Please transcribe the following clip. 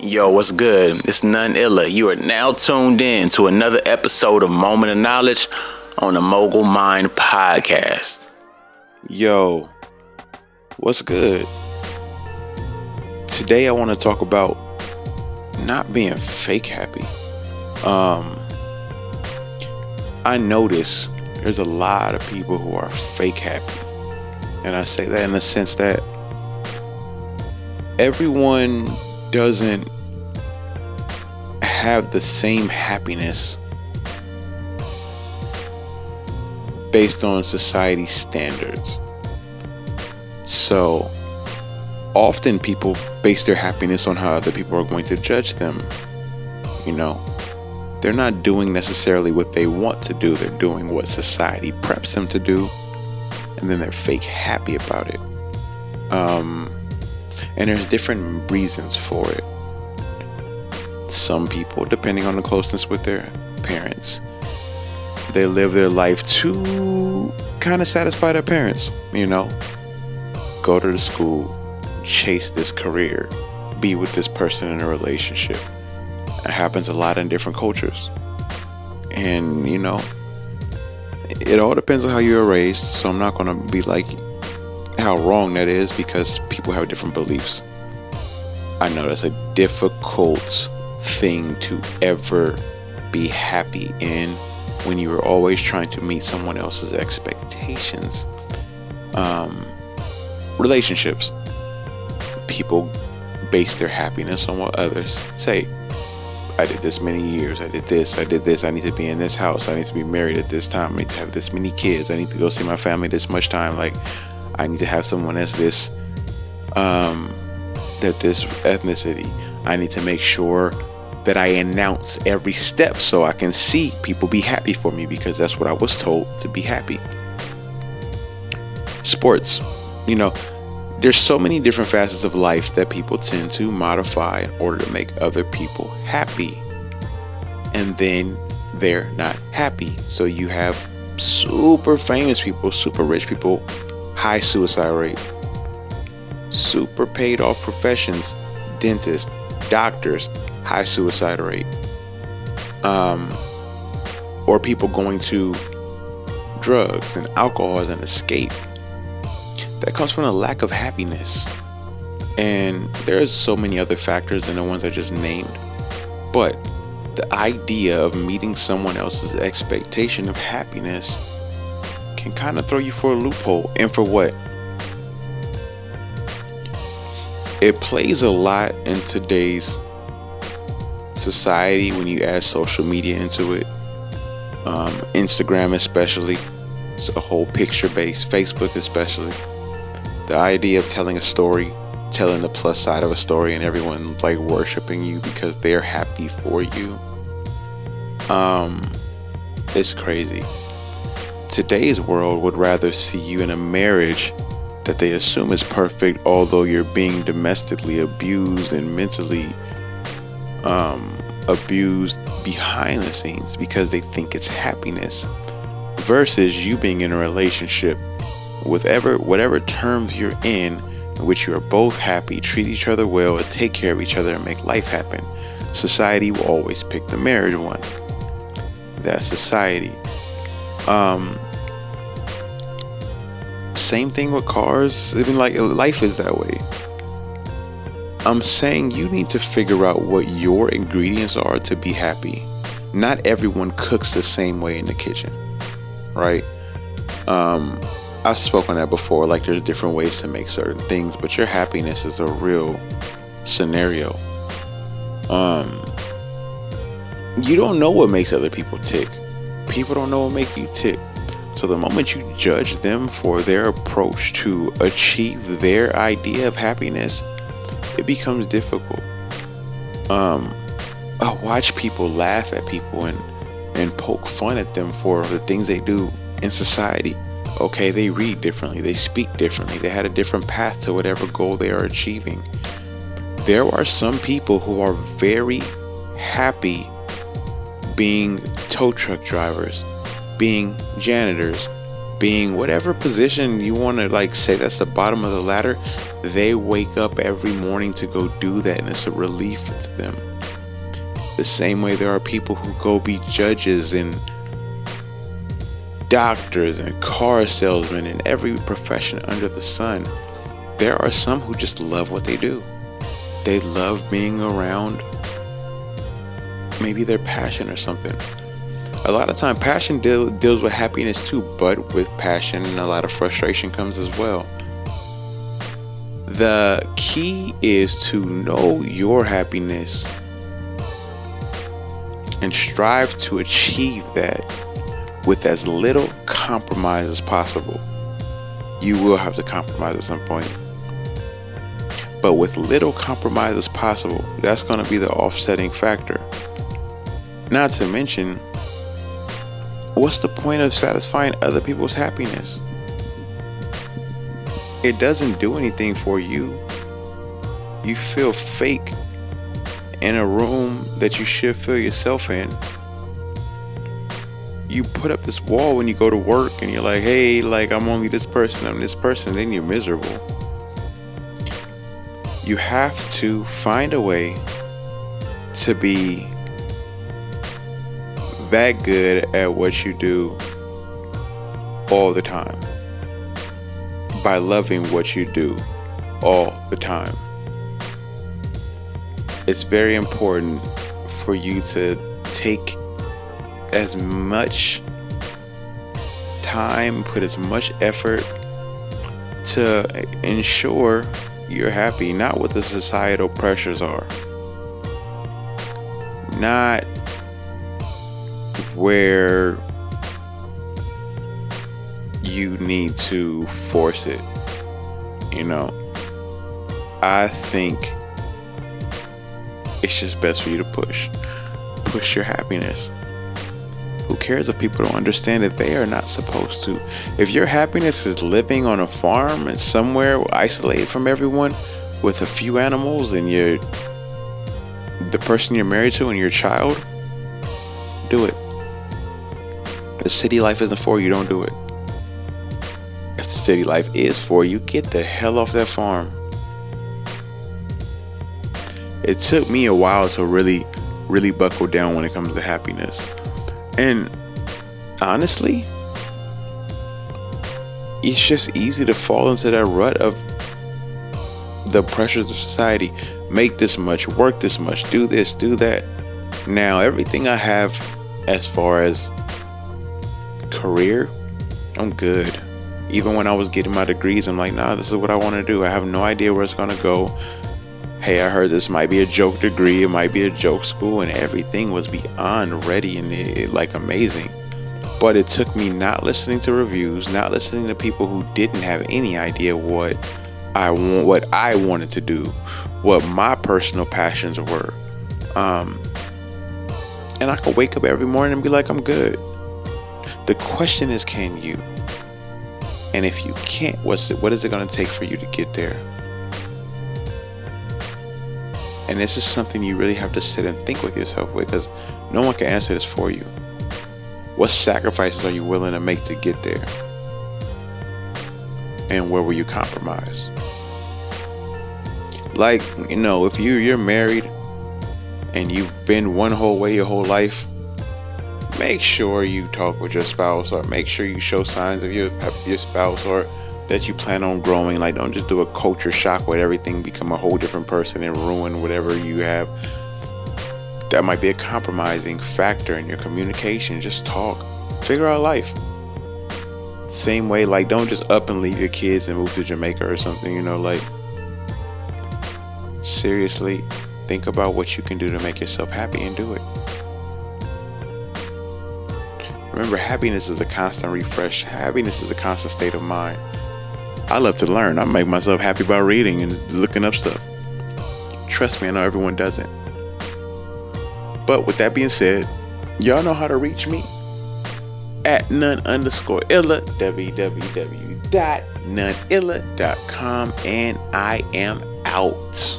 Yo, what's good? It's none illa. You are now tuned in to another episode of Moment of Knowledge on the Mogul Mined Podcast. Yo, what's good? Today I want to talk about not being fake happy. Um I notice there's a lot of people who are fake happy. And I say that in the sense that everyone doesn't have the same happiness based on society standards. So often people base their happiness on how other people are going to judge them. You know, they're not doing necessarily what they want to do, they're doing what society preps them to do, and then they're fake happy about it. Um, and there's different reasons for it. Some people, depending on the closeness with their parents, they live their life to kind of satisfy their parents, you know. Go to the school, chase this career, be with this person in a relationship. It happens a lot in different cultures. And, you know, it all depends on how you were raised. So I'm not going to be like how wrong that is because people have different beliefs. I know that's a difficult thing to ever be happy in when you are always trying to meet someone else's expectations. Um, relationships. People base their happiness on what others say. I did this many years. I did this. I did this. I need to be in this house. I need to be married at this time. I need to have this many kids. I need to go see my family this much time. Like, I need to have someone that's this, um, that this ethnicity. I need to make sure that I announce every step so I can see people be happy for me because that's what I was told to be happy. Sports, you know, there's so many different facets of life that people tend to modify in order to make other people happy. And then they're not happy. So you have super famous people, super rich people, high suicide rate, super paid off professions, dentists, doctors, high suicide rate. Um, or people going to drugs and alcohol as an escape. That comes from a lack of happiness. And there's so many other factors than the ones I just named. But the idea of meeting someone else's expectation of happiness can kind of throw you for a loophole. And for what? It plays a lot in today's society when you add social media into it. Um, Instagram, especially. It's a whole picture based, Facebook, especially. The idea of telling a story, telling the plus side of a story, and everyone like worshiping you because they're happy for you. Um, it's crazy. Today's world would rather see you in a marriage that they assume is perfect, although you're being domestically abused and mentally um, abused behind the scenes because they think it's happiness, versus you being in a relationship with ever whatever terms you're in, in which you are both happy, treat each other well, and take care of each other and make life happen. Society will always pick the marriage one. That's society. Um, same thing with cars. Mean, like life is that way. I'm saying you need to figure out what your ingredients are to be happy. Not everyone cooks the same way in the kitchen, right? Um, I've spoken that before. Like, there's different ways to make certain things, but your happiness is a real scenario. Um, you don't know what makes other people tick. People don't know what makes you tick. So the moment you judge them for their approach to achieve their idea of happiness, it becomes difficult. Um, I watch people laugh at people and and poke fun at them for the things they do in society. Okay, they read differently, they speak differently, they had a different path to whatever goal they are achieving. There are some people who are very happy being tow truck drivers, being janitors, being whatever position you want to like say that's the bottom of the ladder. they wake up every morning to go do that and it's a relief to them. The same way there are people who go be judges and doctors and car salesmen and every profession under the sun. There are some who just love what they do. They love being around maybe their passion or something. A lot of time passion deal, deals with happiness too, but with passion a lot of frustration comes as well. The key is to know your happiness and strive to achieve that with as little compromise as possible. You will have to compromise at some point. But with little compromise as possible, that's going to be the offsetting factor. Not to mention, what's the point of satisfying other people's happiness? It doesn't do anything for you. You feel fake in a room that you should feel yourself in you put up this wall when you go to work and you're like, hey, like I'm only this person, I'm this person, then you're miserable. You have to find a way to be that good at what you do all the time by loving what you do all the time. It's very important for you to take as much time, put as much effort to ensure you're happy, not what the societal pressures are, not where you need to force it. You know, I think it's just best for you to push. Push your happiness. Who cares if people don't understand that they are not supposed to? If your happiness is living on a farm and somewhere isolated from everyone with a few animals and you're the person you're married to and your child, do it. The city life isn't for you, don't do it. If the city life is for you, get the hell off that farm. It took me a while to really, really buckle down when it comes to happiness. And honestly, it's just easy to fall into that rut of the pressures of society. Make this much, work this much, do this, do that. Now, everything I have as far as career, I'm good. Even when I was getting my degrees, I'm like, nah, this is what I want to do. I have no idea where it's going to go hey, I heard this might be a joke degree, it might be a joke school, and everything was beyond ready and it, like amazing. But it took me not listening to reviews, not listening to people who didn't have any idea what I want, what I wanted to do, what my personal passions were. Um, and I could wake up every morning and be like, I'm good. The question is, can you? And if you can't, what's it, what is it going to take for you to get there? And this is something you really have to sit and think with yourself with because no one can answer this for you. What sacrifices are you willing to make to get there? And where will you compromise? Like, you know, if you you're married and you've been one whole way your whole life, make sure you talk with your spouse or make sure you show signs of your your spouse or that you plan on growing. Like, don't just do a culture shock where everything become a whole different person and ruin whatever you have. That might be a compromising factor in your communication. Just talk, figure out life. Same way, like, don't just up and leave your kids and move to Jamaica or something. You know, like, seriously, think about what you can do to make yourself happy and do it. Remember, happiness is a constant refresh. Happiness is a constant state of mind. I love to learn. I make myself happy by reading and looking up stuff. Trust me, I know everyone doesn't. But with that being said, y'all know how to reach me at none underscore illa www.noneilla.com and I am out.